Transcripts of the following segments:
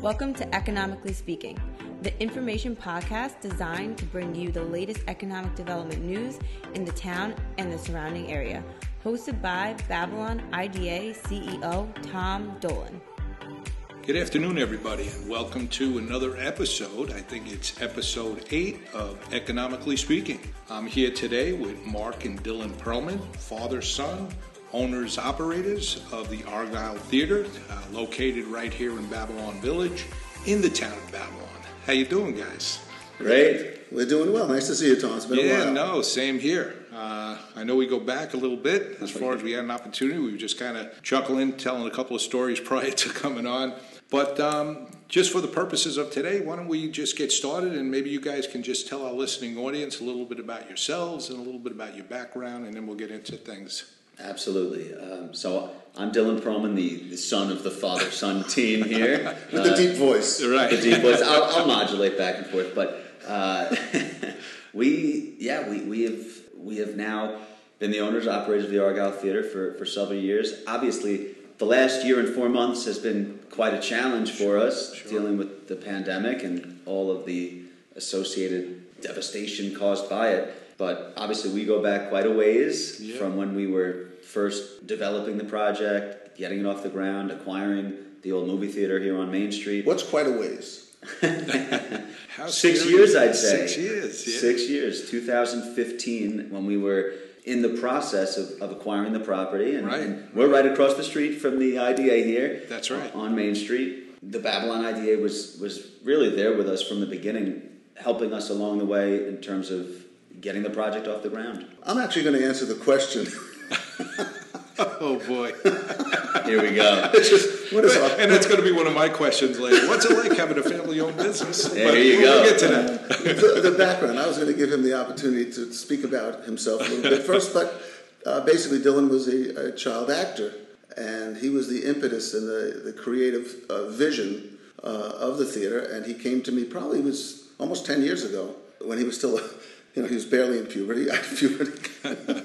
Welcome to Economically Speaking, the information podcast designed to bring you the latest economic development news in the town and the surrounding area. Hosted by Babylon IDA CEO Tom Dolan. Good afternoon, everybody, and welcome to another episode. I think it's episode eight of Economically Speaking. I'm here today with Mark and Dylan Perlman, father son, owners operators of the Argyle Theater, uh, located right here in Babylon Village, in the town of Babylon. How you doing, guys? Great. We're doing well. Nice to see you, Tom. It's been yeah, a while. Yeah, no, same here. Uh, I know we go back a little bit as far as we had an opportunity. We were just kind of chuckling, telling a couple of stories prior to coming on. But um, just for the purposes of today, why don't we just get started and maybe you guys can just tell our listening audience a little bit about yourselves and a little bit about your background, and then we'll get into things. Absolutely. Um, so I'm Dylan Perlman, the, the son of the father son team here. With the deep voice. Right. The deep voice. I'll, I'll modulate back and forth, but uh, we, yeah, we, we have we have now been the owners operators of the Argyle Theater for, for several years. Obviously, the last year and four months has been quite a challenge for us, Sure. dealing with the pandemic and all of the associated devastation caused by it. But obviously, we go back quite a ways Yeah. from when we were first developing the project, getting it off the ground, acquiring the old movie theater here on Main Street. What's quite a ways? Six years, I'd say. Six years, yeah. Six years. 2015, when we were in the process of, of acquiring the property, and, Right. and we're right across the street from the IDA here. That's right. On Main Street, the Babylon IDA was was really there with us from the beginning, helping us along the way in terms of getting the project off the ground. I'm actually going to answer the question. Oh, boy. Here we go. it's just, what is our, and that's going to be one of my questions later. What's it like having a family owned business? There But you we'll go. get to that. the, the background? I was going to give him the opportunity to speak about himself a little bit first, but uh, basically, Dylan was a, a child actor, and he was the impetus and the, the creative uh, vision uh, of the theater. And he came to me probably was almost 10 years ago when he was still, you know, he was barely in puberty. I had puberty.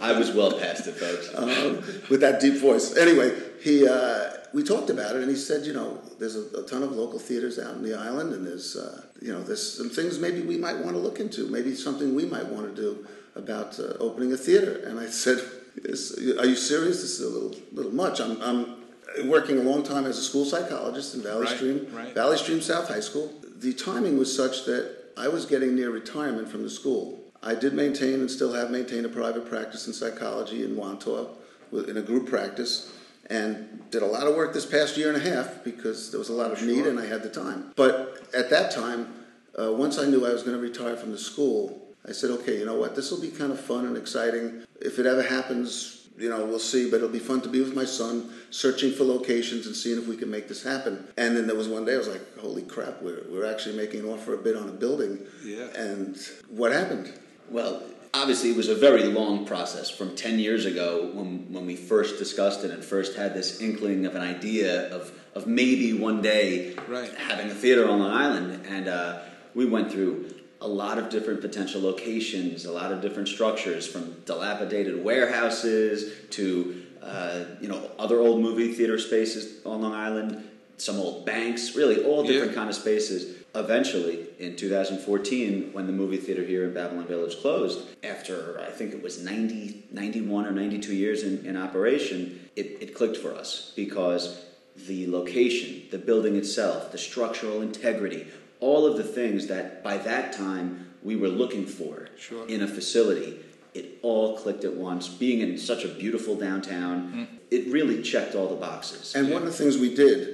I was well past it, folks. um, with that deep voice. Anyway, he uh, we talked about it, and he said, you know, there's a, a ton of local theaters out in the island, and there's uh, you know there's some things maybe we might want to look into, maybe something we might want to do about uh, opening a theater. And I said, is, are you serious? This is a little little much. I'm. I'm working a long time as a school psychologist in Valley Right, Stream, right. Valley Stream South High School. The timing was such that I was getting near retirement from the school. I did maintain and still have maintained a private practice in psychology in Wantagh in a group practice and did a lot of work this past year and a half because there was a lot of need and I had the time. But at that time, uh, once I knew I was going to retire from the school, I said, okay, you know what, this will be kind of fun and exciting. If it ever happens, you know, we'll see, but it'll be fun to be with my son, searching for locations and seeing if we can make this happen. And then there was one day I was like, holy crap, we're, we're actually making an offer a bid on a building. Yeah. And what happened? Well, obviously, it was a very long process from 10 years ago when, when we first discussed it and first had this inkling of an idea of, of maybe one day Right. having a theater on Long Island. And uh, we went through a lot of different potential locations, a lot of different structures, from dilapidated warehouses to uh, you know other old movie theater spaces on Long Island, some old banks, really all different Yeah. kind of spaces. Eventually, in 2014, when the movie theater here in Babylon Village closed, after I think it was 90, 91 or 92 years in, in operation, it, it clicked for us because the location, the building itself, the structural integrity, all of the things that by that time we were looking for Sure. in a facility, it all clicked at once. Being in such a beautiful downtown, mm. it really checked all the boxes. And one of the things we did,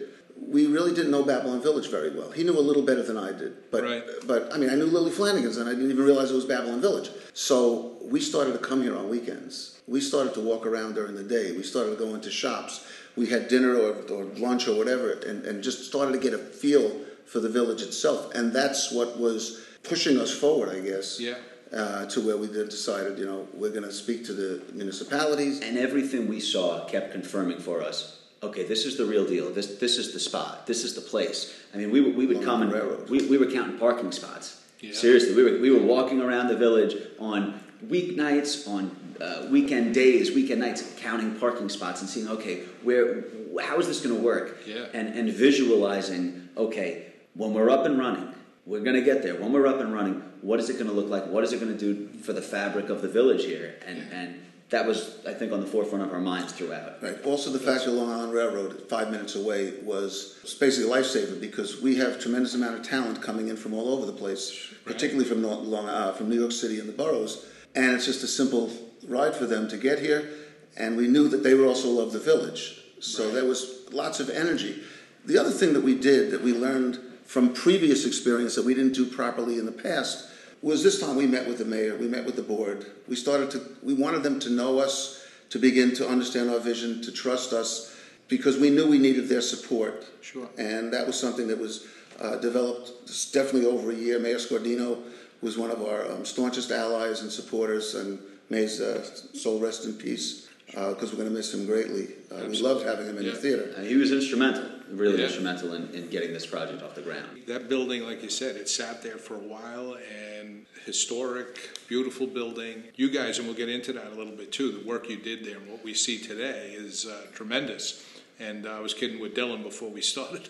we really didn't know Babylon Village very well. He knew a little better than I did, but Right. but I mean, I knew Lily Flanagan's, and I didn't even realize it was Babylon Village. So we started to come here on weekends. We started to walk around during the day. We started to go into shops. We had dinner or, or lunch or whatever, and, and just started to get a feel for the village itself. And that's what was pushing us forward, I guess. Yeah. Uh, to where we then decided, you know, we're going to speak to the municipalities. and everything we saw kept confirming for us okay this is the real deal this this is the spot this is the place i mean we, would- we would Along come and we, we were counting parking spots Yeah. seriously we were, we were walking around the village on weeknights, on uh, weekend days, weekend nights, counting parking spots and seeing, okay, where, how is this going to work? Yeah. And, and visualizing, okay, when we're up and running, we're going to get there. When we're up and running, what is it going to look like? What is it going to do for the fabric of the village here? And, and that was, I think, on the forefront of our minds throughout. Right. Also, the fact that Long Island Railroad, five minutes away, was basically a lifesaver because we have tremendous amount of talent coming in from all over the place, particularly from Long, uh, from New York City and the boroughs. And it's just a simple ride for them to get here. And we knew that they would also love the village, so there was lots of energy. The other thing that we did that we learned from previous experience that we didn't do properly in the past was this time we met with the mayor, we met with the board. We started to, we wanted them to know us, to begin to understand our vision, to trust us, because we knew we needed their support. Sure. And that was something that was uh, developed definitely over a year. Mayor Scordino was one of our um, staunchest allies and supporters, and may his uh, soul rest in peace, because we're going to miss him greatly. Uh, we loved having him in Yeah. the theater. And he was instrumental, really Yeah. instrumental in, in getting this project off the ground. That building, like you said, it sat there for a while and historic, beautiful building. You guys, and we'll get into that a little bit too, the work you did there and what we see today is uh, tremendous. And uh, I was kidding with Dylan before we started,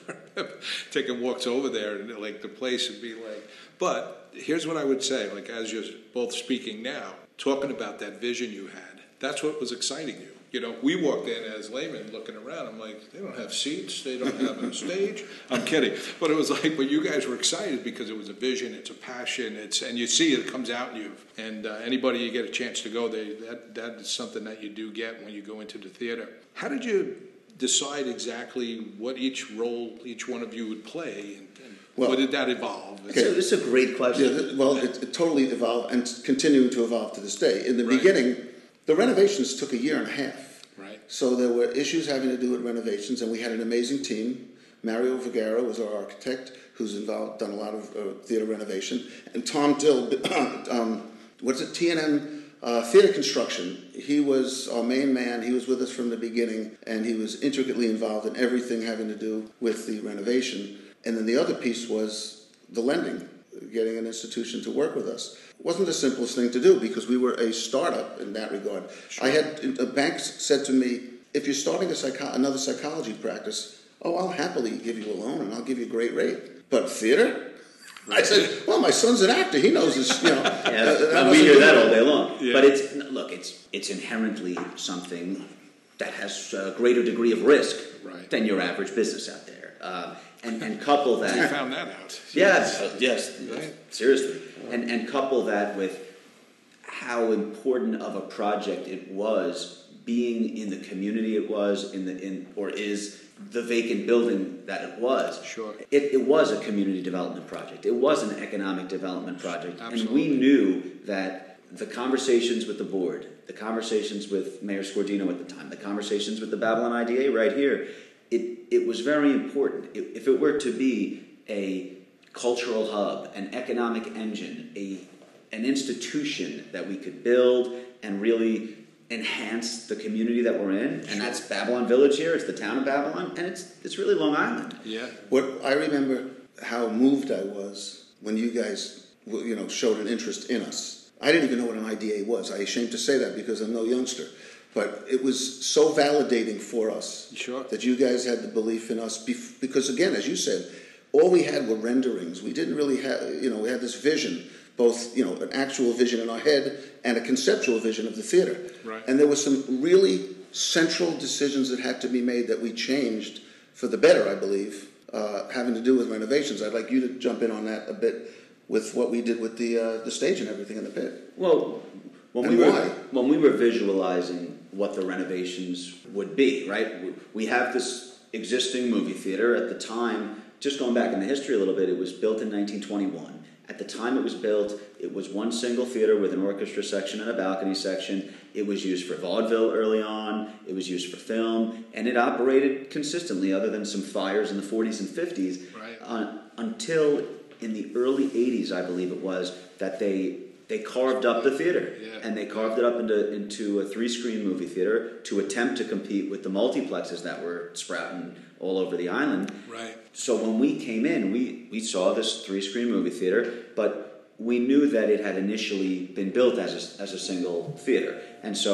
taking walks over there, and like the place would be like. But here's what I would say: like as you're both speaking now, talking about that vision you had, that's what was exciting you. You know, we walked in as laymen looking around. I'm like, they don't have seats, they don't have a stage. I'm kidding, but it was like, but you guys were excited because it was a vision, it's a passion, it's and you see it comes out in you. And uh, anybody you get a chance to go, they that that is something that you do get when you go into the theater. How did you decide exactly what each role each one of you would play, and, and Well- what did that evolve? Okay. So this is a great question. Yeah, well, it, it totally evolved and continuing to evolve to this day. In the Right. beginning, the renovations took a year and a half. Right. So there were issues having to do with renovations, and we had an amazing team. Mario Vergara was our architect, who's involved, done a lot of uh, theater renovation, and Tom Dill, um, what's it, T&M uh, Theater Construction. He was our main man. He was with us from the beginning, and he was intricately involved in everything having to do with the renovation. And then the other piece was the lending, getting an institution to work with us. It wasn't the simplest thing to do because we were a startup in that regard. I had a bank said to me, if you're starting a psycho- another psychology practice, oh, I'll happily give you a loan and I'll give you a great rate. But theater? I said, well, my son's an actor. He knows this, you know. Yeah, uh, we hear that all day long. Yeah. But it's look, it's it's inherently something that has a greater degree of risk Right. than your average business out there. Um, and and couple that. You found that out. yes, uh, yes, Right. seriously, and and couple that with how important of a project it was being in the community it was in the in or is the vacant building that it was Sure. it, it was a community development project it was an economic development project Absolutely. and we knew that the conversations with the board the conversations with mayor scordino at the time the conversations with the babylon ida right here it, it was very important if, if it were to be a cultural hub an economic engine a, an institution that we could build and really enhance the community that we're in and that's babylon village here it's the town of babylon and it's, it's really long island Yeah. What I remember how moved I was when you guys, you know, showed an interest in us. I didn't even know what an IDA was. I ashamed to say that because I'm no youngster, but it was so validating for us Sure. that you guys had the belief in us. Bef- because again, as you said, all we had were renderings. We didn't really have, you know, we had this vision, both you know, an actual vision in our head and a conceptual vision of the theater. Right. And there were some really central decisions that had to be made that we changed for the better, I believe, uh, having to do with renovations. I'd like you to jump in on that a bit with what we did with the uh, the stage and everything in the pit. Well, when And we were when we were visualizing what the renovations would be, right? We- We have this existing movie theater at the time. Just going back in the history a little bit, it was built in 1921. At the time it was built, it was one single theater with an orchestra section and a balcony section. It was used for vaudeville early on. It was used for film, and it operated consistently, other than some fires in the 40s and 50s Right. uh, until in the early 80s, I believe it was, that they they carved up the theater Yeah. and they carved it up into into a three screen movie theater to attempt to compete with the multiplexes that were sprouting all over the island. Right. So when we came in, we, we saw this three screen movie theater, but we knew that it had initially been built as a, as a single theater. And so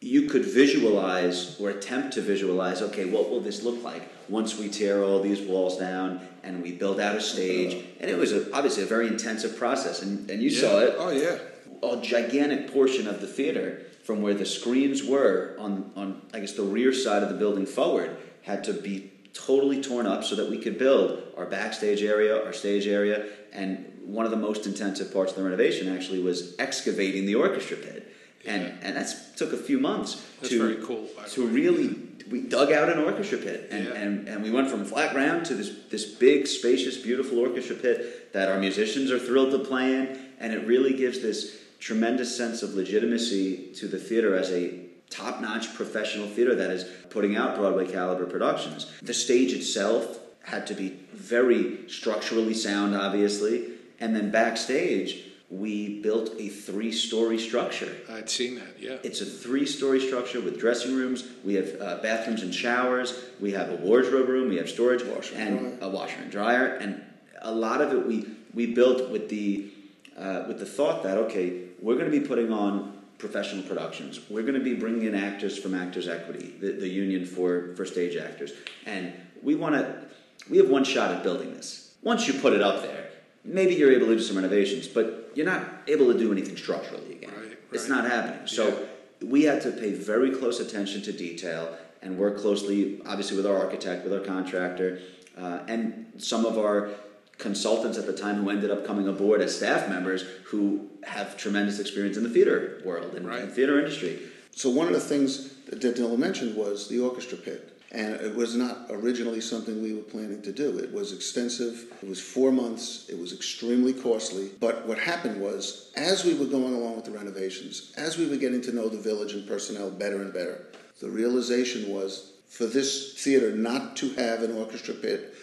you could visualize or attempt to visualize okay, what will this look like once we tear all these walls down and we build out a stage? Uh-huh. And it was a, obviously a very intensive process, and, and you Yeah. saw it. Oh, yeah. A gigantic portion of the theater from where the screens were on, on I guess the rear side of the building forward had to be totally torn up so that we could build our backstage area, our stage area, and one of the most intensive parts of the renovation actually was excavating the orchestra pit. And Yeah. and that's took a few months That's to cool, to really we dug out an orchestra pit and, Yeah. and, and we went from flat ground to this this big spacious beautiful orchestra pit that our musicians are thrilled to play in and it really gives this tremendous sense of legitimacy to the theater as a top-notch professional theater that is putting out Broadway caliber productions. The stage itself had to be very structurally sound obviously and then backstage we built a three-story structure I'd seen that, yeah. it's a three-story structure with dressing rooms. We have uh, bathrooms and showers. We have a wardrobe room. We have storage Washer and and a washer and dryer. And a lot of it we we built with the uh, with the thought that okay, we're going to be putting on professional productions. We're going to be bringing in actors from Actors Equity, the, the union for for stage actors, and we want to. We have one shot at building this. Once you put it up there, maybe you're able to do some renovations, but you're not able to do anything structurally again. Right, It's not happening. So we had to pay very close attention to detail and work closely, obviously, with our architect, with our contractor, uh, and some of our consultants at the time who ended up coming aboard as staff members who have tremendous experience in the theater world and, Right. and theater industry. So one of the things that Dylan mentioned was the orchestra pit. And it was not originally something we were planning to do. It was extensive. It was four months. It was extremely costly. But what happened was, as we were going along with the renovations, as we were getting to know the village and personnel better and better, the realization was for this theater not to have an orchestra pit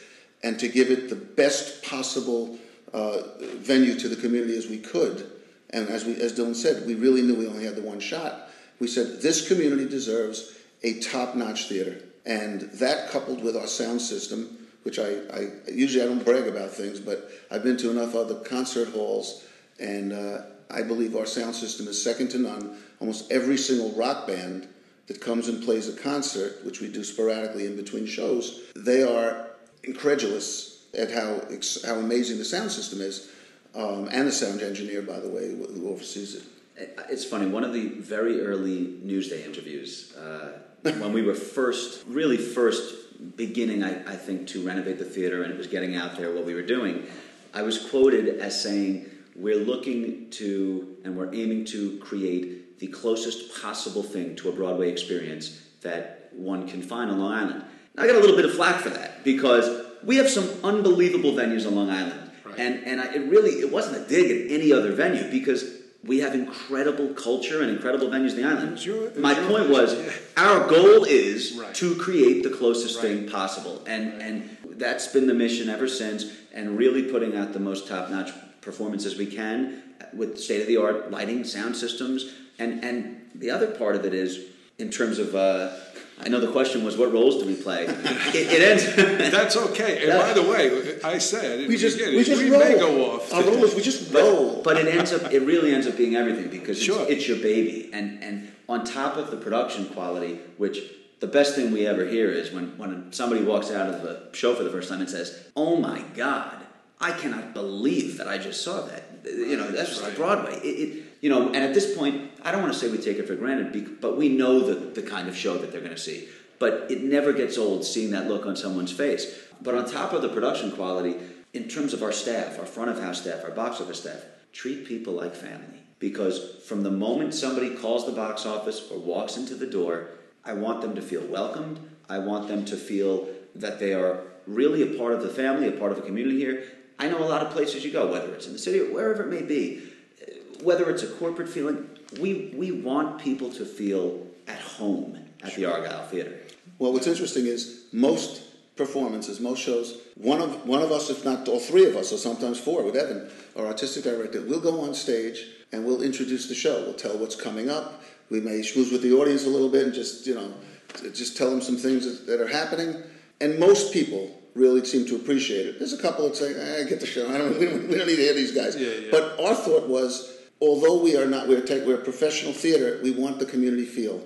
and to give it the best possible uh, venue to the community as we could. And as we, as Dylan said, we really knew we only had the one shot. We said this community deserves a top-notch theater, and that coupled with our sound system, which I, I usually I don't brag about things, but I've been to enough other concert halls, and uh, I believe our sound system is second to none. Almost every single rock band that comes and plays a concert, which we do sporadically in between shows, they are incredulous at how how amazing the sound system is, um, and the sound engineer, by the way, who oversees it. It's funny. One of the very early Newsday interviews, uh, when we were first, really first beginning, I, I think, to renovate the theater, and it was getting out there what we were doing. I was quoted as saying, "We're looking to and we're aiming to create the closest possible thing to a Broadway experience that one can find on Long Island." I got a little bit of flack for that because we have some unbelievable venues on Long Island, Right. and and I, it really it wasn't a dig at any other venue because we have incredible culture and incredible venues in the island. Sure, My sure. point was, Yeah. our goal is Right. to create the closest Right. thing possible, and and that's been the mission ever since. And really putting out the most top notch performances we can with state of the art lighting, sound systems, and and the other part of it is in terms of. Uh, I know the question was, what roles do we play? it, it ends. That's okay. And by the way, I said We the just beginning, we just we roll. may go off. Our rollers, we just roll. But, but it ends up it really ends up being everything because Sure. it's, it's your baby and and on top of the production quality which the best thing we ever hear is when when somebody walks out of a show for the first time and says oh my god I cannot believe that I just saw that you know that's just Right. Broadway it, it you know and at this point I don't want to say we take it for granted but we know the, the kind of show that they're going to see but it never gets old seeing that look on someone's face but on top of the production quality in terms of our staff, our front of house staff, our box office staff, treat people like family. Because from the moment somebody calls the box office or walks into the door, I want them to feel welcomed. I want them to feel that they are really a part of the family, a part of the community here. I know a lot of places you go, whether it's in the city or wherever it may be, whether it's a corporate feeling, we, we want people to feel at home at the Argyle Theater. Well, what's interesting is most performances, most shows, one of one of us, if not all three of us, or sometimes four, with Evan, our artistic director, we'll go on stage and we'll introduce the show. We'll tell what's coming up. We may schmooze with the audience a little bit and just you know, just tell them some things that, that are happening. And most people really seem to appreciate it. There's a couple that say, eh, "I get the show. I don't, we, don't, we don't need to hear these guys." Yeah, yeah. But our thought was, although we are not, we're, tech, we're professional theater. We want the community feel,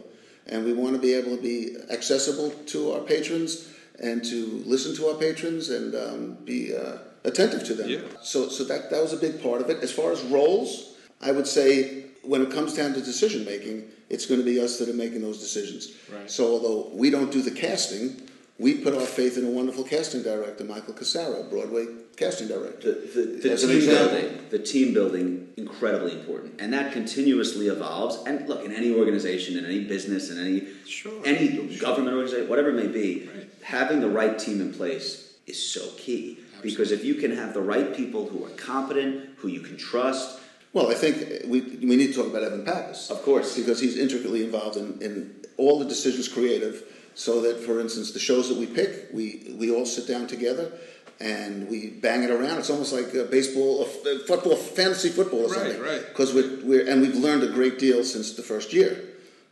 and we want to be able to be accessible to our patrons and to listen to our patrons and um, be uh, attentive to them. Yeah. So, so that that was a big part of it. As far as roles, I would say when it comes down to decision making, it's going to be us that are making those decisions. Right. So, although we don't do the casting, we put our faith in a wonderful casting director, Michael Cassara, Broadway casting director. The, the, the team building, the team building, incredibly important, and that continuously evolves. And look, in any organization, in any business, in any Sure. any Sure. government organization, whatever it may be, Right. having the right team in place is so key. Because if you can have the right people who are competent, who you can trust, Well, I think we, we need to talk about Evan Pappas. Of course. Because he's intricately involved in, in all the decisions creative, so that, for instance, the shows that we pick, we, we all sit down together and we bang it around. It's almost like uh, baseball, uh, football, fantasy football or Right, something. right. Because we're, we're, and we've learned a great deal since the first year.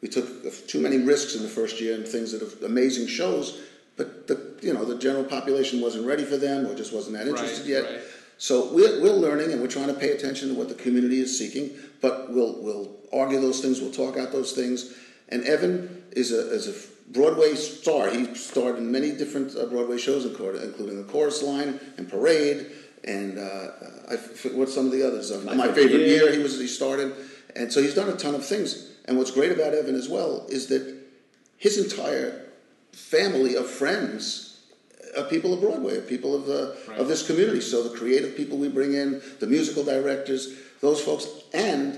We took too many risks in the first year and things that are amazing shows, but the, you know, the general population wasn't ready for them or just wasn't that interested Right, yet. right. So we're, we're learning and we're trying to pay attention to what the community is seeking, but we'll, we'll argue those things, we'll talk out those things. And Evan is a, is a Broadway star. He starred in many different uh, Broadway shows, including including The Chorus Line and Parade, and uh, I forget what some of the others. Uh, My My, Favorite favorite, Year. year. he was he started, and so he's done a ton of things. And what's great about Evan as well is that his entire family of friends are people of Broadway, are people of the Right. of this community. So the creative people we bring in, the musical directors, those folks, and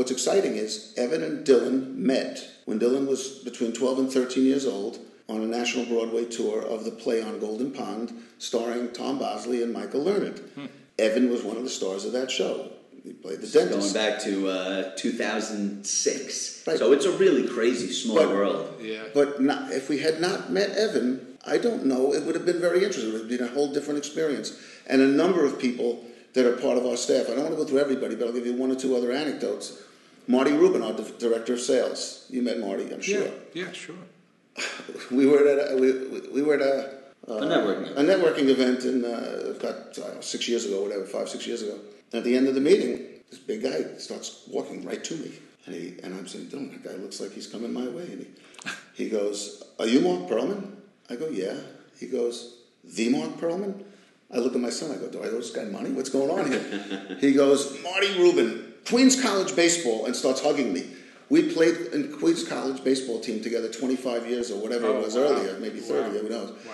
what's exciting is Evan and Dylan met when Dylan was between 12 and 13 years old on a national Broadway tour of the play on Golden Pond, starring Tom Bosley and Michael Learned. Hmm. Evan was one of the stars of that show. He played the dentist. going back to uh, 2006. Right. So it's a really crazy small But- world. Yeah. But not, if we had not met Evan, I don't know, it would have been very interesting. It would have been a whole different experience. And a number of people that are part of our staff, I don't want to go through everybody, but I'll give you one or two other anecdotes. Marty Rubin, our director of sales. You met Marty, I'm sure. Yeah, yeah, sure. We were at a, we, we- we were at a, A networking a networking event in, uh, God, I don't know, six years ago, whatever, five, six years ago. And at the end of the meeting, this big guy starts walking right to me. And, he, and I'm saying, Dylan, that guy looks like he's coming my way. And he, he goes, Are you Mark Perlman? I go, Yeah. He goes, The Mark Perlman? I look at my son, I go, Do I owe this guy money? What's going on here? he goes, Marty Rubin, Queens College Baseball, and starts hugging me. We played in Queens College baseball team together 25 years or whatever Oh, it was wow. earlier, maybe 30, Wow. who knows. Wow.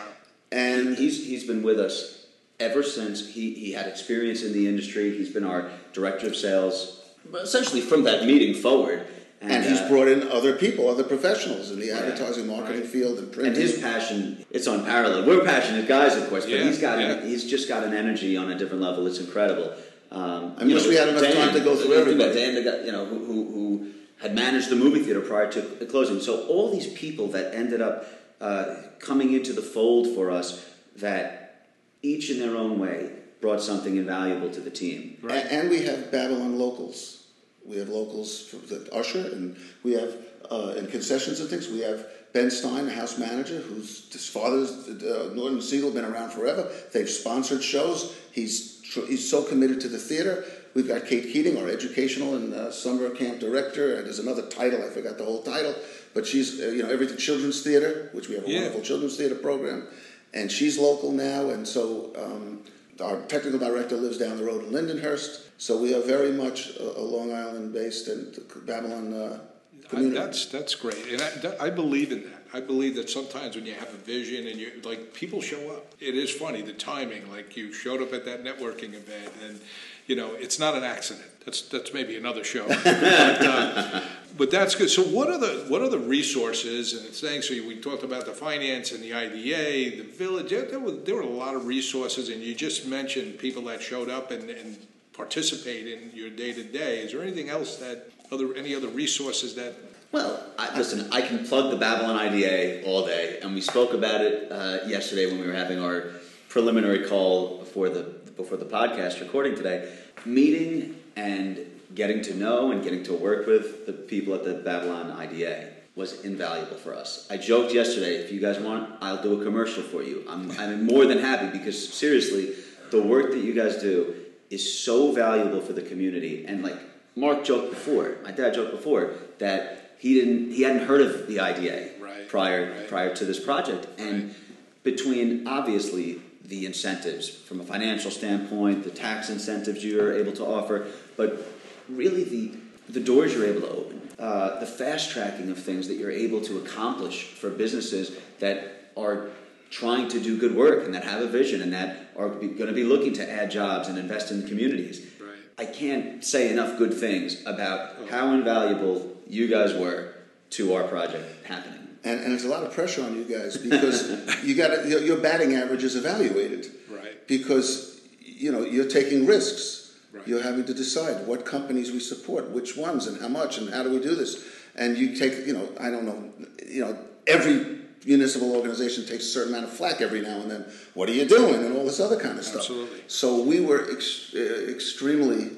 And he's he's been with us ever since he, he had experience in the industry. He's been our director of sales, essentially from that meeting forward. And he's uh, brought in other people, other professionals in the advertising marketing Right. field and print. and his passion it's unparalleled. We're passionate guys, of course, but Yeah, he's got yeah. he's just got an energy on a different level. It's incredible. Um, I wish we had enough time to go through everybody. Dan, the guy, you know, who, who, who had managed the movie theater prior to the closing. So all these people that ended up uh, coming into the fold for us, that each in their own way brought something invaluable to the team. Right. And we have Babylon locals. We have locals for the usher, and we have uh, in concessions and things. We have Ben Stein, the house manager, whose his father's uh, Norton Siegel, been around forever. They've sponsored shows. He's tr- he's so committed to the theater. We've got Kate Keating, our educational and uh, summer camp director, and there's another title I forgot the whole title, but she's uh, you know everything children's theater, which we have a Yeah. wonderful children's theater program, and she's local now, and so. Um, our technical director lives down the road in Lindenhurst, so we are very much a, a Long Island based and Babylon uh, I, community. that's that's great, and I, that, I believe in that. I believe that sometimes when you have a vision and you like people show up. It is funny the timing. Like you showed up at that networking event, and you know it's not an accident. That's that's maybe another show, but, uh, but that's good. So what are the what are the resources and saying? So we talked about the finance and the IDA, the village. There were there were a lot of resources, and you just mentioned people that showed up and. and participate in your day to day. Is there anything else that other any other resources that Well, I, listen, I can plug the Babylon IDA all day, and we spoke about it uh, yesterday when we were having our preliminary call before the before the podcast recording today. Meeting and getting to know and getting to work with the people at the Babylon IDA. was invaluable for us. I joked yesterday, if you guys want, I'll do a commercial for you. I'm, I'm more than happy because seriously, the work that you guys do is so valuable for the community. And like Mark joked before, my dad joked before that he didn't, he hadn't heard of the IDA Right, prior right. prior to this project. And between obviously the incentives from a financial standpoint, the tax incentives you're able to offer, but really the the doors you're able to open, uh, the fast tracking of things that you're able to accomplish for businesses that are trying to do good work and that have a vision and that are going to be looking to add jobs and invest in communities. Right. I can't say enough good things about how invaluable you guys were to our project happening. And, and there's a lot of pressure on you guys because you got your, your batting average is evaluated. Right. Because you know you're taking risks. Right. You're having to decide what companies we support, which ones, and how much, and how do we do this. And you take, you know, I don't know, you know, every municipal organization takes a certain amount of flack every now and then. What are you doing, and all this other kind of stuff. Absolutely. So we were ex- uh, extremely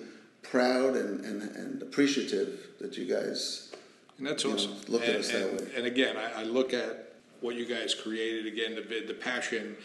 proud and, and, and appreciative that you guys And that's You know, awesome. look at and, us that way. And again, I, I look at what you guys created again, the the passion.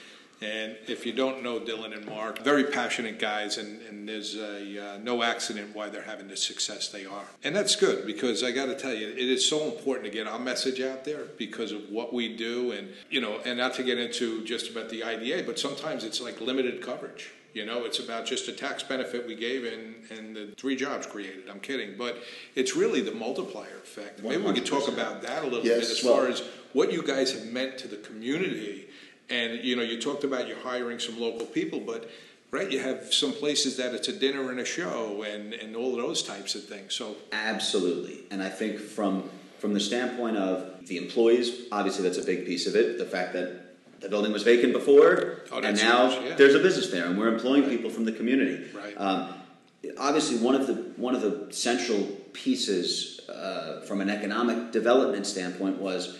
And if you don't know Dylan and Mark, very passionate guys, and, and there's a, uh, no accident why they're having the success they are. And that's good because I got to tell you, it is so important to get our message out there because of what we do, and you know, and not to get into just about the IDA, but sometimes it's like limited coverage. You know, it's about just a tax benefit we gave and, and the three jobs created. I'm kidding. But it's really the multiplier effect. Maybe we could talk about that a little Yes, bit as well- far as what you guys have meant to the community. And, you know, you talked about you hiring some local people, but, right, you have some places that it's a dinner and a show and, and all of those types of things. So, Absolutely, and I think from from the standpoint of the employees, obviously that's a big piece of it. The fact that the building was vacant before, Oh, and now yeah. there's a business there, and we're employing people from the community. Right. Um, obviously, one of the one of the central pieces uh, from an economic development standpoint was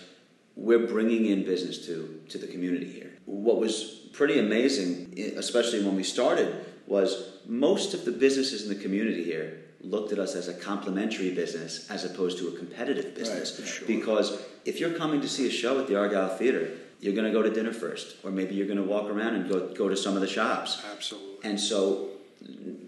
we're bringing in business to to the community here. What was pretty amazing, especially when we started, was most of the businesses in the community here looked at us as a complementary business as opposed to a competitive business. Right, sure. Because if you're coming to see a show at the Argyle Theater, you're going to go to dinner first, or maybe you're going to walk around and go go to some of the shops. absolutely. And so,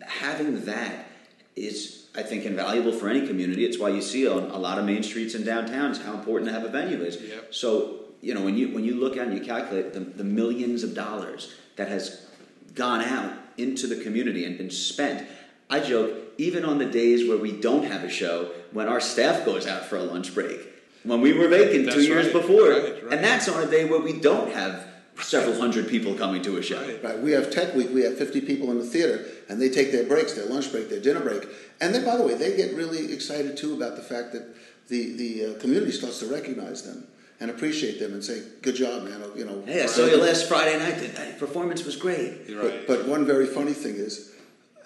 having that is, I think, invaluable for any community. It's why you see on a lot of main streets and downtowns how important to have a venue is. Yep. So, you know, when you when you look at and you calculate the, the millions of dollars that has gone out into the community and been spent, I joke even on the days where we don't have a show, when our staff goes out for a lunch break, when we were vacant two That's years right. before, Right, right. and that's on a day where we don't have several hundred people coming to a show. Right. Right. We have Tech Week. We have 50 people in the theater, and they take their breaks, their lunch break, their dinner break, and then, by the way, they get really excited too about the fact that the the uh, community starts to recognize them and appreciate them and say, "Good job, man." You know. Hey, I saw you last Friday night. The performance was great. You're But, right. but one very funny thing is,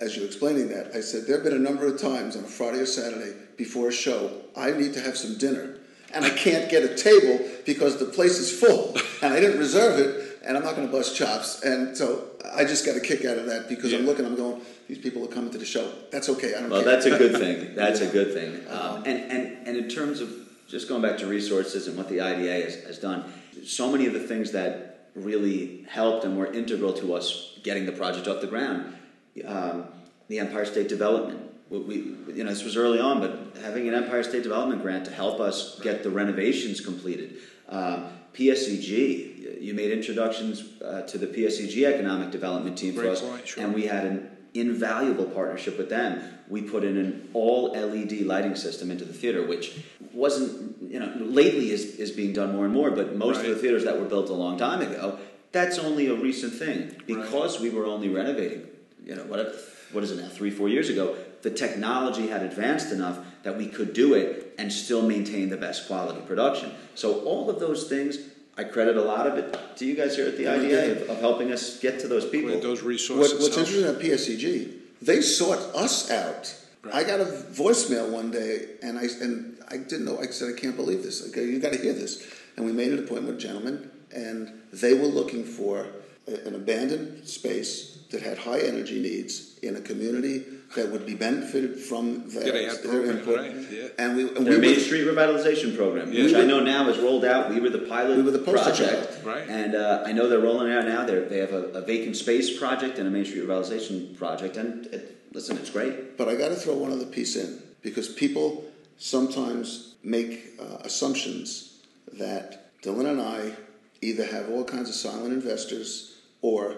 as you're explaining that, I said there have been a number of times on a Friday or Saturday before a show, I need to have some dinner, and I can't get a table because the place is full, and I didn't reserve it, and I'm not going to bust chops, and so I just got a kick out of that because I'm looking, I'm going, these people are coming to the show. That's okay. I don't Well, care. that's a good thing. That's a good thing. Um, and, and, and in terms of just going back to resources and what the IDA has, has done, so many of the things that really helped and were integral to us getting the project off the ground, um, the Empire State Development. We, we, you know, this was early on, but having an Empire State Development grant to help us get the renovations completed. Um, PSEG, you made introductions uh, to the PSEG Economic Development Team for us, point, sure. and we had an invaluable partnership with them. We put in an all LED lighting system into the theater, which wasn't, you know, lately is, is being done more and more, but most of the theaters that were built a long time ago, that's only a recent thing. Because we were only renovating, you know, what, what is it now, three, four years ago, the technology had advanced enough that we could do it and still maintain the best quality production. So all of those things, I credit a lot of it to you guys here at the Yeah, IDA did. of, of helping us get to those people. Those What, resources. what's help. interesting about PSEG, they sought us out. Right. I got a voicemail one day, and I and I didn't know. I said, "I can't believe this. Okay, you got to hear this." And we made an appointment with a gentleman, and they were looking for an abandoned space that had high energy needs in a community that would be benefited from their, Yeah, they their input. right, yeah. And we, and Their we Main were- Street Revitalization Program, Yeah. which I know now is rolled out. We were the pilot We were the poster project. Right. And uh, I know they're rolling out now. They're, they have a, a vacant space project and a Main Street Revitalization project. And it, listen, it's great. But I got to throw one other piece in because people sometimes make uh, assumptions that Dylan and I either have all kinds of silent investors or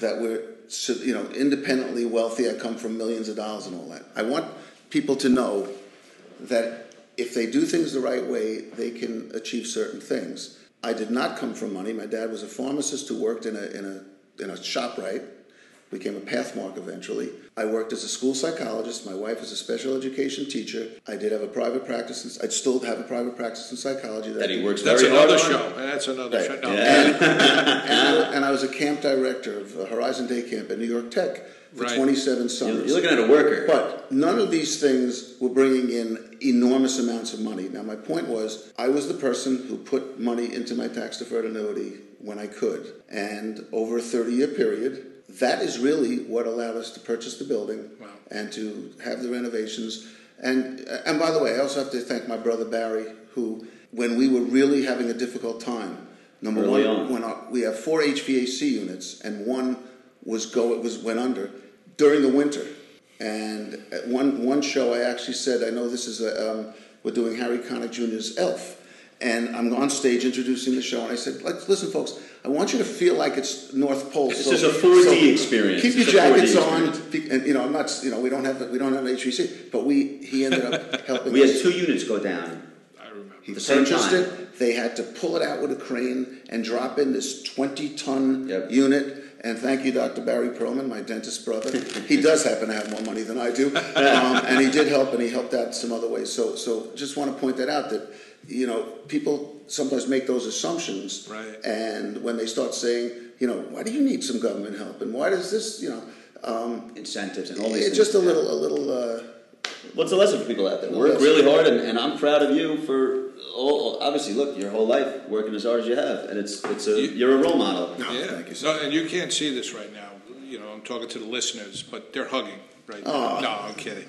that we're so- you know independently wealthy. I come from millions of dollars and all that. I want people to know that if they do things the right way, they can achieve certain things. I did not come from money. My dad was a pharmacist who worked in a in a in a shop right. Became a pathmark eventually. I worked as a school psychologist. My wife is a special education teacher. I did have a private practice. In, I still have a private practice in psychology. That he works That's very hard another on. show. That's another Right. show. No. Yeah. and, I, and I was a camp director of uh, Horizon Day Camp at New York Tech for Right. 27 You're, summers. you're looking at a worker. But none of these things were bringing in enormous amounts of money. Now, my point was, I was the person who put money into my tax deferred annuity when I could. And over a 30 year period, that is really what allowed us to purchase the building Wow. and to have the renovations. And, and by the way, I also have to thank my brother Barry, who, when we were really having a difficult time, number Early one, on. when our, we have four HVAC units and one was go it was went under during the winter. And at one one show, I actually said, "I know this is a um, we're doing Harry Connick Jr.'s Elf." And I'm on stage introducing the show, and I said, like, "Listen, folks, I want you to feel like it's North Pole. This is a 4D experience. Keep your It's a 4D jackets on, and you know, I'm not, you know, we don't have we don't have an HVAC, but we he ended up helping. we us. had two units go down. I remember. He the same purchased time. it. They had to pull it out with a crane and drop in this 20 ton Yep. unit. And thank you, Dr. Barry Perlman, my dentist brother. he does happen to have more money than I do. Um, and he did help and he helped out some other ways. So, so just want to point that out that, you know, people sometimes make those assumptions. Right. And when they start saying, you know, why do you need some government help? And why does this, you know, um, Incentives and all these it's things. just a little, a little, uh, What's the lesson for people out there? Work Yes. really hard, and, and I'm proud of you for all, obviously. Look, your whole life working as hard as you have, and it's it's a You- you're a role model. No, yeah. thank you, sir. No, and you can't see this right now. You know, I'm talking to the listeners, but they're hugging right now. No, I'm kidding.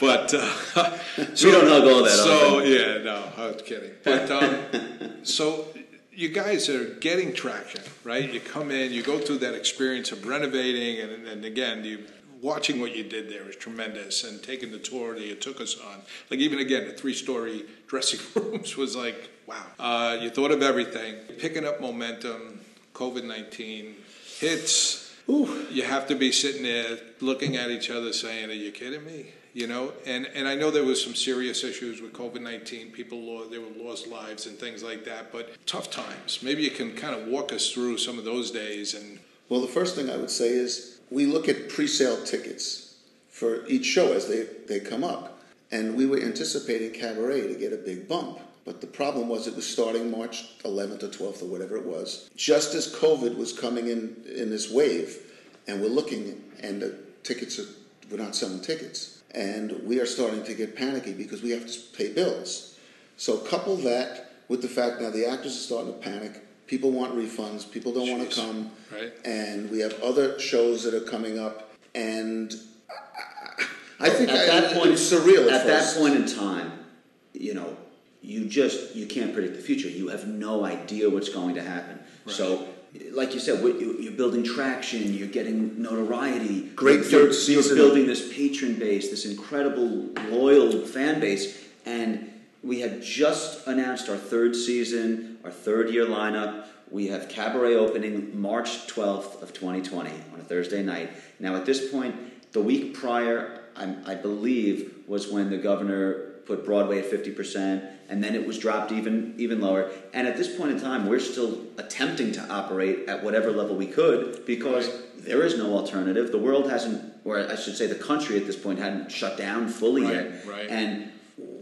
But uh, We don't hug all that So often. yeah, no, I was kidding. But um, so you guys are getting traction, right? You come in, you go through that experience of renovating, and, and again, you watching what you did there is tremendous, and taking the tour that you took us on, like even again, the three-story dressing rooms was like, wow. Uh, you thought of everything, picking up momentum. COVID nineteen hits. You have to be sitting there looking at each other, saying, "Are you kidding me?" You know, and and I know there was some serious issues with COVID nineteen. People lost, there were lost lives and things like that, but tough times. Maybe you can kind of walk us through some of those days and Well, the first thing I would say is we look at pre-sale tickets for each show as they, they come up. And we were anticipating Cabaret to get a big bump. But the problem was it was starting March 11th or 12th or whatever it was. Just as COVID was coming in in this wave, and we're looking, and the tickets are, we're not selling tickets. And we are starting to get panicky because we have to pay bills. So couple that with the fact now the actors are starting to panic. People want refunds. People don't want to come. Right. And we have other shows that are coming up. And I, I think at I- that point, was surreal at, At that point in time, you know, you just you can't predict the future. You have no idea what's going to happen. So, like you said, you, you're building traction. You're getting notoriety. Great You're- third you're, season. You're building this patron base, this incredible loyal fan base, and we had just announced our third season, our third year lineup. We have Cabaret opening March 12th of 2020 on a Thursday night. Now, at this point, the week prior, I, I believe, was when the governor put Broadway at 50%, and then it was dropped even even lower. And at this point in time, we're still attempting to operate at whatever level we could because there is no alternative. The world hasn't, or I should say, the country at this point hadn't shut down fully Right, yet, right. and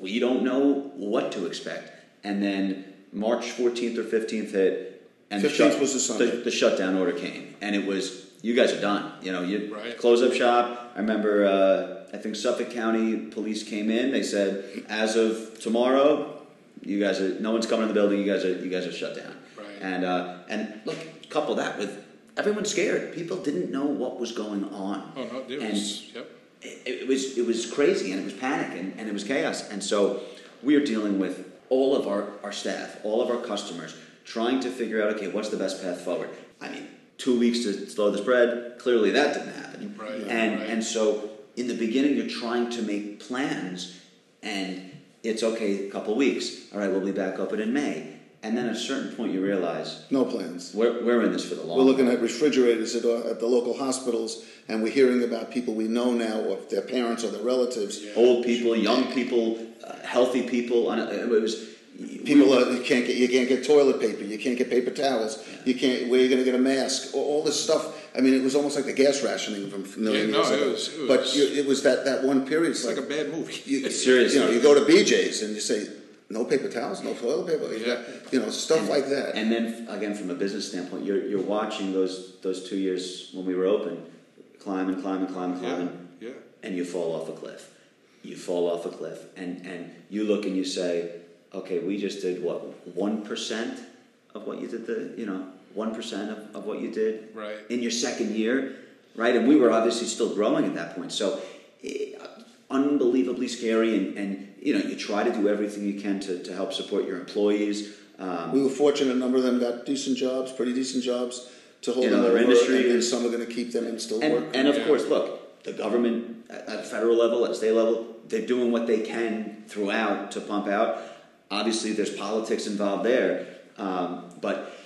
we don't know what to expect. And then March 14th or 15th hit, and the 15th was the Sunday. The, the shutdown order came, and it was you guys are done. You know, you Right. close up shop. I remember, uh, I think Suffolk County police came in. They said, as of tomorrow, you guys are no one's coming in the building. You guys are you guys are shut down. Right. And uh, and look, couple that with everyone's scared. People didn't know what was going on. oh no, there And was yep. it, it was it was crazy and it was panic and, and it was chaos. And so we are dealing with all of our, our staff, all of our customers, trying to figure out okay, what's the best path forward. I mean, two weeks to slow the spread. Clearly, that didn't happen. Right, and right. and so in the beginning, you're trying to make plans, and it's okay, a couple weeks. All right, we'll be back open in May. And then at a certain point, you realize No plans. we're, we're in this for the long. We're looking at refrigerators at, at the local hospitals, and we're hearing about people we know now, or their parents or their relatives. old people, young people, uh, healthy people. It was People uh, you can't get you can't get toilet paper, you can't get paper towels, you can't where are you going to get a mask, all, all this stuff. I mean, it was almost like the gas rationing from a million Yeah, no, years it was- it but you, it was that, that one period. It's, It's like a bad movie. you, Seriously. You know, you go to BJ's and you say no paper towels, no toilet paper. You, Yeah. got, you know, stuff like that. And then again, from a business standpoint, you're, you're watching those those two years when we were open, climb and climb and climb and climb, Yeah, yeah. and you fall off a cliff. You fall off a cliff, and and you look and you say, okay, we just did what one percent of what you did the you know one percent of, of what you did Right. in your second year, right? And we were obviously still growing at that point, so. eh, Unbelievably scary, and, and you know you try to do everything you can to, to help support your employees. Um, we were fortunate; a number of them got decent jobs, pretty decent jobs to hold In them other over, industries. and, and some are going to keep them and still work. And, and of Yeah. course, look, the government at, at a federal level, at a state level, they're doing what they can throughout to pump out. Obviously, there's politics involved there, um, but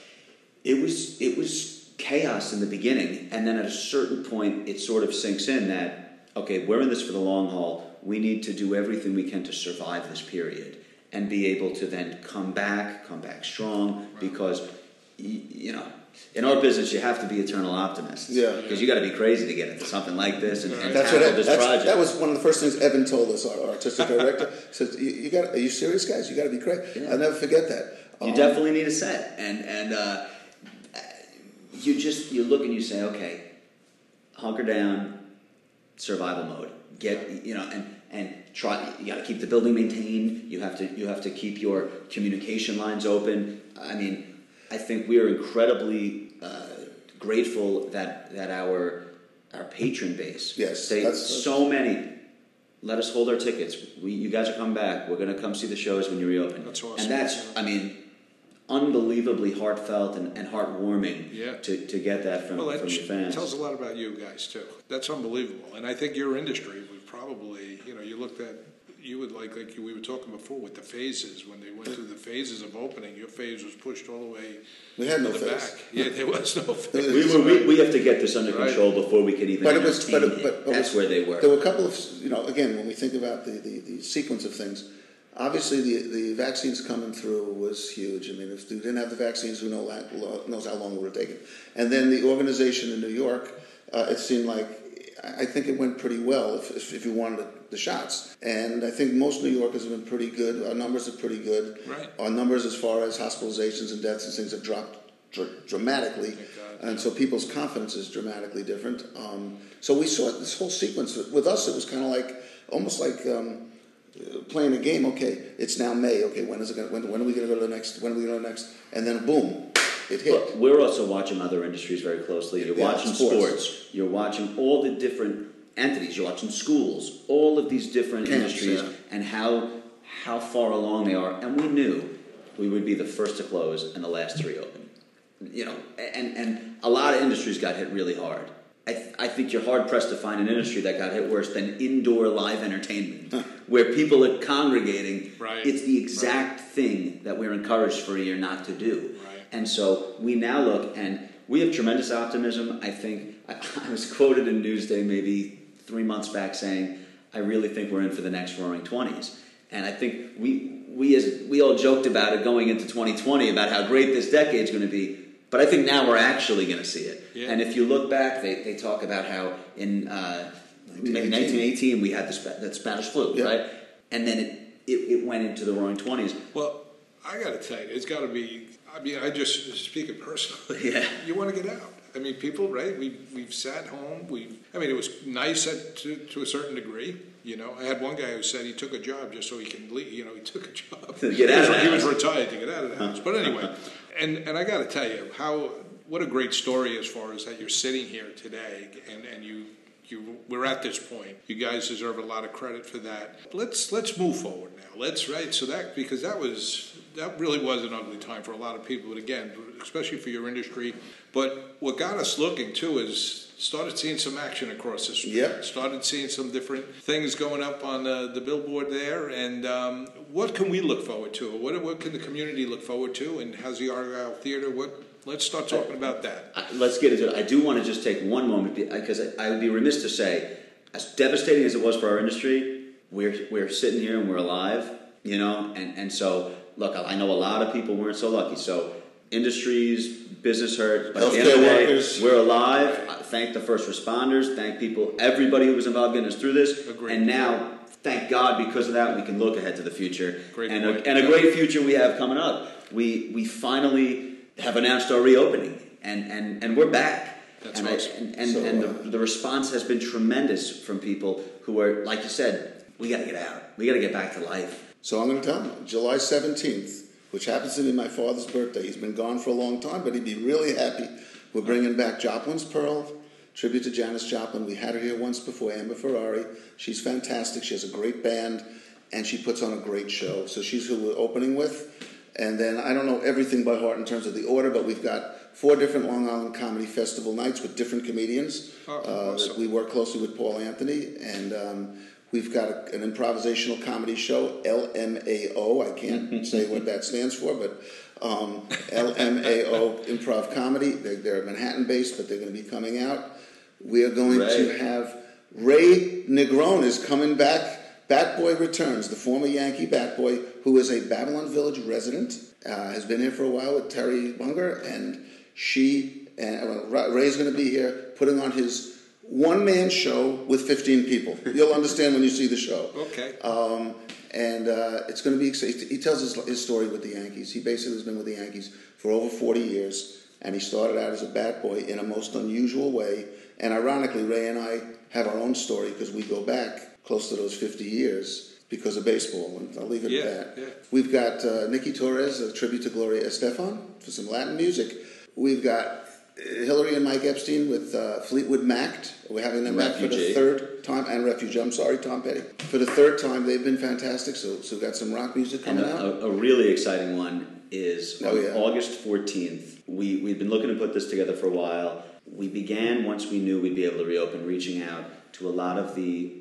it was it was chaos in the beginning, and then at a certain point, it sort of sinks in that okay, we're in this for the long haul. We need to do everything we can to survive this period and be able to then come back, come back strong, because you know. In our business, you have to be eternal optimists. Yeah. Because you got to be crazy to get into something like this and, and That's tackle what this project. that was one of the first things Evan told us, our artistic director. says, "You, you got? Are you serious, guys? You got to be crazy." Yeah. I'll never forget that. You Um, definitely need a set, and and uh, you just you look and you say, okay, hunker down, survival mode. Get you know, and and try. You got to keep the building maintained. You have to you have to keep your communication lines open. I mean, I think we are incredibly uh, grateful that that our our patron base. Yes, they that's- so many. Let us hold our tickets. We, you guys are coming back. We're going to come see the shows when you reopen. That's awesome. And that's, I mean, unbelievably heartfelt and, and heartwarming Yeah. to, to get that from, Well, that from your fans. tells a lot about you guys too. That's unbelievable, and I think your industry would probably, you know, you looked at, you would like, like we were talking before with the phases when they went through the phases of opening. Your phase was pushed all the way We had to no the phase. back. Yeah, there was no phase. we, were, we, we have to get this under Right. control before we can even But it was, but, entertain it, but, it. but That's was- where they were. There were a couple of, you know, again, when we think about the, the, the sequence of things, obviously the, the vaccines coming through was huge. I mean, if we didn't have the vaccines, who know, la- knows how long it would have taken. And then the organization in New York, uh, it seemed like, I think it went pretty well if, if, if you wanted the shots. And I think most New Yorkers have been pretty good. Our numbers are pretty good. Right. Our numbers as far as hospitalizations and deaths and things have dropped dr- dramatically. And so people's confidence is dramatically different. Um, so we saw this whole sequence. With us, it was kind of like, almost like um, playing a game. Okay, it's now May. Okay, when is it going? When, when are we going to go to the next? When are we going to the next? And then boom, it hit. Look, we're also watching other industries very closely. You're Yeah, watching sports. sports. You're watching all the different entities. You're watching schools. All of these different Camps, industries yeah. and how how far along they are. And we knew we would be the first to close and the last to reopen. You know, and and a lot of industries got hit really hard. I, th- I think you're hard pressed to find an industry that got hit worse than indoor live entertainment, where people are congregating. Right. It's the exact thing that we're encouraged for a year not to do. Right. And so we now look and we have tremendous optimism. I think I, I was quoted in Newsday maybe three months back saying, "I really think we're in for the next Roaring Twenties. And I think we we as we all joked about it going into 2020 about how great this decade's going to be. But I think now we're actually going to see it. Yeah. And if you look back, they, they talk about how in uh, maybe 1918 we had the that Spanish flu, Yeah. right? And then it, it, it went into the Roaring Twenties. Well, I got to tell you, it's got to be. I mean, I just speaking personally. Yeah. You want to get out. I mean, people, right? We we've sat home. We. I mean, it was nice at, to to a certain degree. You know, I had one guy who said he took a job just so he can leave. You know, he took a job To get out of the He was retired to get out of the house. But anyway, and and I got to tell you how what a great story as far as that you're sitting here today and and you you, we're at this point. You guys deserve a lot of credit for that. Let's let's move forward now. Let's right. So that because that was that really was an ugly time for a lot of people. But again, especially for your industry. But what got us looking too is started seeing some action across the street. Yep. Started seeing some different things going up on the, the billboard there. And um, what can we look forward to? What what can the community look forward to? And how's the Argyle Theater? What Let's start talking about that. Uh, Let's get into it. I do want to just take one moment because I I would be remiss to say, as devastating as it was for our industry, we're we're sitting here and we're alive, you know. And and so look, I know a lot of people weren't so lucky. So industries, business hurt, but at the end of Healthcare day, workers. we're alive. I Thank the first responders. Thank people, everybody who was involved getting us through this. Agreed. And now. Thank God, because of that, we can look ahead to the future, Great and a, and a great future we have coming up. We we finally have announced our reopening, and and, and we're back. That's and I- awesome. and and, So, and uh, the, the response has been tremendous from people who are, like you said, we got to get out. We got to get back to life. So I'm going to tell him July 17th, which happens to be my father's birthday. He's been gone for a long time, but he'd be really happy. We're bringing back Joplin's Pearl, tribute to Janis Joplin. We had her here once before, Amber Ferrari. She's fantastic. She has a great band, and she puts on a great show. So she's who we're opening with. And then I don't know everything by heart in terms of the order, but we've got four different Long Island Comedy Festival nights with different comedians. Oh, uh, awesome. we work closely with Paul Anthony, and um, we've got a, an improvisational comedy show, LMAO. I can't say what that stands for, but um, LMAO Improv Comedy. They're, they're Manhattan based, but they're going to be coming out. We are going to have Ray Negron is coming back. Bat Boy returns, the former Yankee Bat Boy, who is a Babylon Village resident, uh, has been here for a while with Terry Bunger, and she and well, Ra- Ray's going to be here putting on his one man show with 15 people. You'll understand when you see the show. Okay. Um, and uh, it's going to be. He tells his, his story with the Yankees. He basically has been with the Yankees for over 40 years, and he started out as a bat boy in a most unusual way. And ironically, Ray and I have our own story because we go back close to those 50 years because of baseball. And I'll leave it Yeah, at that. yeah. We've got uh, Nicky Torres, a tribute to Gloria Estefan for some Latin music. We've got Hillary and Mike Epstein with uh, Fleetwood Mac. We're having them back for the third time, and Refugee. I'm sorry, Tom Petty. For the third time, they've been fantastic. So, so we've got some rock music coming out. a, a, a really exciting one is Oh, on yeah. August 14th. We, we've been looking to put this together for a while. We began, once we knew we'd be able to reopen, reaching out to a lot of the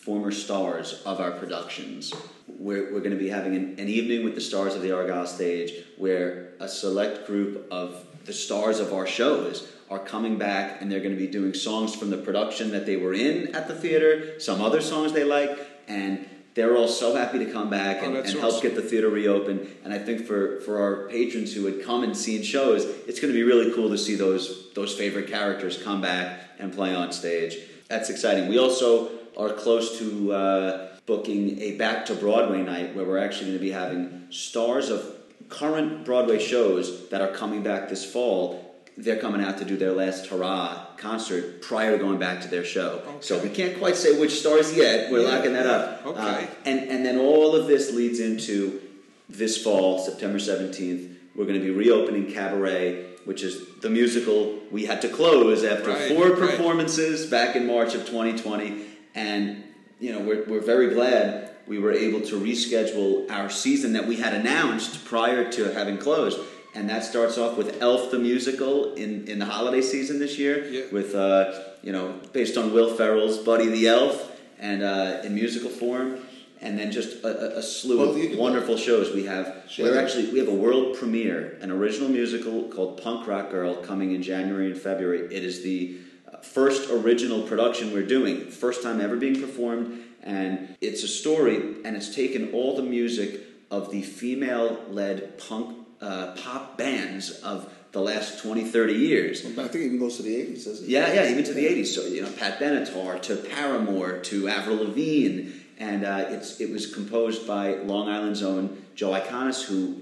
former stars of our productions. We're, we're going to be having an, an evening with the stars of the Argyle stage where a select group of the stars of our shows are coming back and they're going to be doing songs from the production that they were in at the theater, some other songs they like, and they're all so happy to come back Oh, and, that's and help awesome. get the theater reopened. And I think for, for our patrons who had come and seen shows, it's going to be really cool to see those those favorite characters come back and play on stage. That's exciting. We also are close to uh, booking a back to Broadway night where we're actually going to be having stars of current Broadway shows that are coming back this fall. They're coming out to do their last hurrah concert prior to going back to their show. So we can't quite say which stars yet. We're Yeah, locking that yeah. up. Okay. Uh, and and then all of this leads into this fall, September seventeenth. We're going to be reopening Cabaret, which is the musical we had to close after Right, four right. performances back in March of 2020, and you know we're we're very glad we were able to reschedule our season that we had announced prior to having closed. And that starts off with Elf the musical in, in the holiday season this year, Yeah. with uh, you know based on Will Ferrell's Buddy the Elf, and uh, in musical form, and then just a, a- slew Well, of wonderful shows. We have Sure. we're actually we have a world premiere, an original musical called Punk Rock Girl, coming in January and February. It is the uh, first original production we're doing, first time ever being performed, and it's a story, and it's taken all the music of the female-led punk uh, pop bands of the last 20, 30 years. I think it even goes to the 80s, doesn't it? Yeah, yeah, even to the '80s. So you know, Pat Benatar to Paramore to Avril Lavigne, and uh, it's it was composed by Long Island's own Joe Iconis, who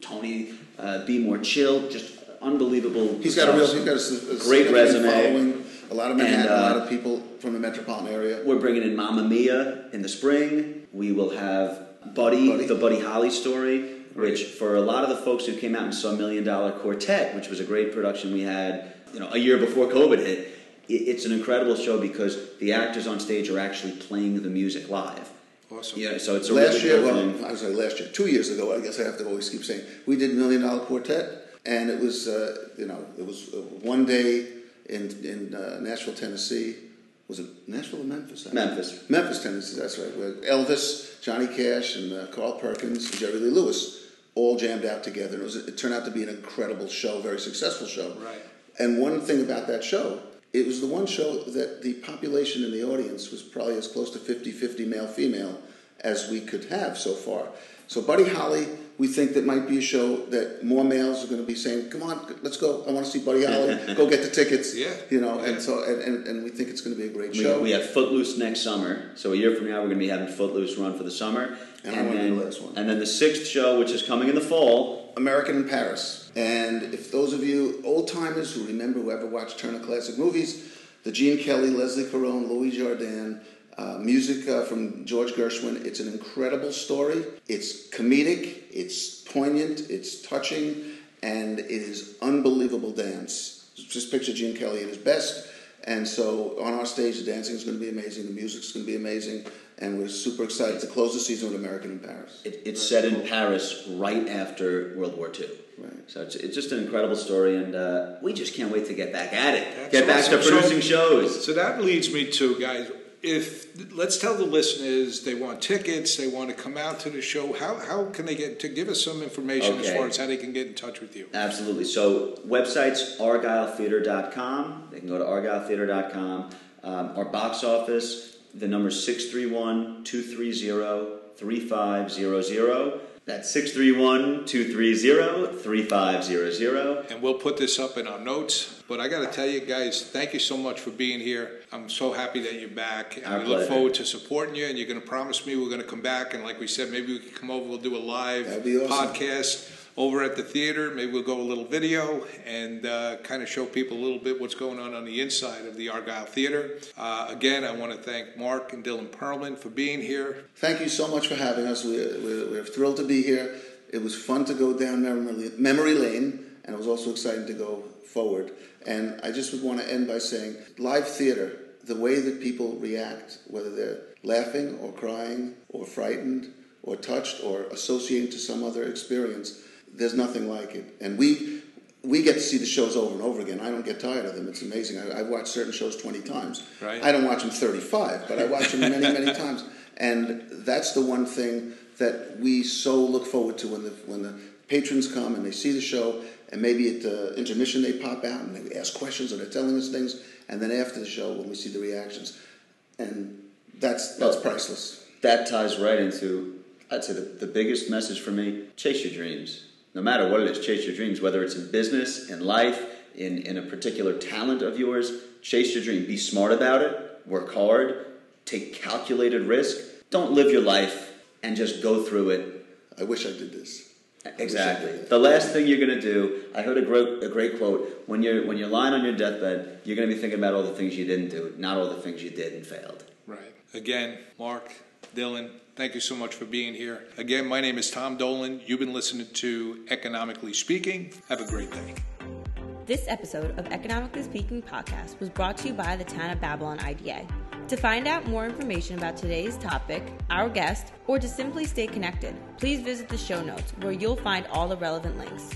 Tony uh, Be More Chill, just unbelievable. He's got a real, he's got a, a Great resume. following. A lot of Manhattan, And, uh, a lot of people from the metropolitan area. We're bringing in Mamma Mia in the spring. We will have Buddy, Buddy. the Buddy Holly story, which for a lot of the folks who came out and saw Million Dollar Quartet, which was a great production we had, you know, a year before COVID hit. it's an incredible show because the actors on stage are actually playing the music live. Awesome. Yeah, so it's a last really year, well. I was sorry, last year, two years ago, I guess I have to always keep saying, we did Million Dollar Quartet, and it was, uh, you know, it was uh, one day in in uh, Nashville, Tennessee. Was it Nashville or Memphis? Memphis. Memphis, Tennessee. That's right. Where Elvis, Johnny Cash, and uh, Carl Perkins, and Jerry Lee Lewis all jammed out together. And it was it turned out to be an incredible show, very successful show. Right. And one thing about that show, it was the one show that the population in the audience was probably as close to 50-50 male-female as we could have so far. So Buddy Holly, we think that might be a show that more males are going to be saying, "Come on, let's go! I want to see Buddy Holly. go get the tickets." Yeah. you know, Yeah. and so and, and, and we think it's going to be a great We, show. we have Footloose next summer. So a year from now, we're going to be having Footloose run for the summer. And I then, the last one. and then the sixth show, which is coming in the fall. American in Paris. And if those of you old timers who remember who ever watched Turner Classic Movies, the Gene Kelly, Leslie Caron, Louis Jourdan, uh, music uh, from George Gershwin, it's an incredible story. It's comedic, it's poignant, it's touching, and it is unbelievable dance. Just picture Gene Kelly at his best. And so on our stage, the dancing is going to be amazing, the music is going to be amazing, and we're super excited to close the season with American in Paris. It, it's set in Paris right after World War II. Right. So it's, it's just an incredible story, and uh, we just can't wait to get back at it. That's get back to awesome. So- producing shows. So that leads me to guys. If let's tell the listeners they want tickets, they want to come out to the show. How how can they get to give us some information as far as how they can get in touch with you? Absolutely. So websites argyletheater.com. They can go to argyletheater.com. Um, our box office, the number is 631-230-3500. That's 631-230-3500. And we'll put this up in our notes. But I got to tell you guys, thank you so much for being here. I'm so happy that you're back. And Our we look forward to supporting you. And you're going to promise me we're going to come back. And like we said, maybe we can come over. We'll do a live awesome. podcast over at the theater. Maybe we'll go a little video and uh, kind of show people a little bit what's going on on the inside of the Argyle Theater. Uh, again, I want to thank Mark and Dylan Perlman for being here. Thank you so much for having us. We're, we're, we're thrilled to be here. It was fun to go down memory, memory lane, and it was also exciting to go forward. And I just would want to end by saying live theater, the way that people react, whether they're laughing or crying or frightened or touched or associating to some other experience, there's nothing like it. And we, we get to see the shows over and over again. I don't get tired of them. It's amazing. I, I've watched certain shows 20 times. Right. I don't watch them 35, but I watch them many, many times. And that's the one thing that we so look forward to when the when the patrons come and they see the show, and maybe at the intermission they pop out and they ask questions or they're telling us things, and then after the show when we see the reactions, and that's that's Well, priceless. That ties right into, I'd say, the, the biggest message for me chase your dreams. No matter what it is, chase your dreams, whether it's in business, in life, in, in a particular talent of yours, chase your dream. Be smart about it, work hard, take calculated risk. Don't live your life and just go through it I wish I did this. Exactly. The last thing you're going to do, I heard a great, a great quote. When you're, when you're lying on your deathbed, you're going to be thinking about all the things you didn't do, not all the things you did and failed. Right. Again, Mark, Dylan, thank you so much for being here. Again, my name is Tom Dolan. You've been listening to Economically Speaking. Have a great day. This episode of Economically Speaking podcast was brought to you by the Town of Babylon IDA. To find out more information about today's topic, our guest, or to simply stay connected, please visit the show notes where you'll find all the relevant links.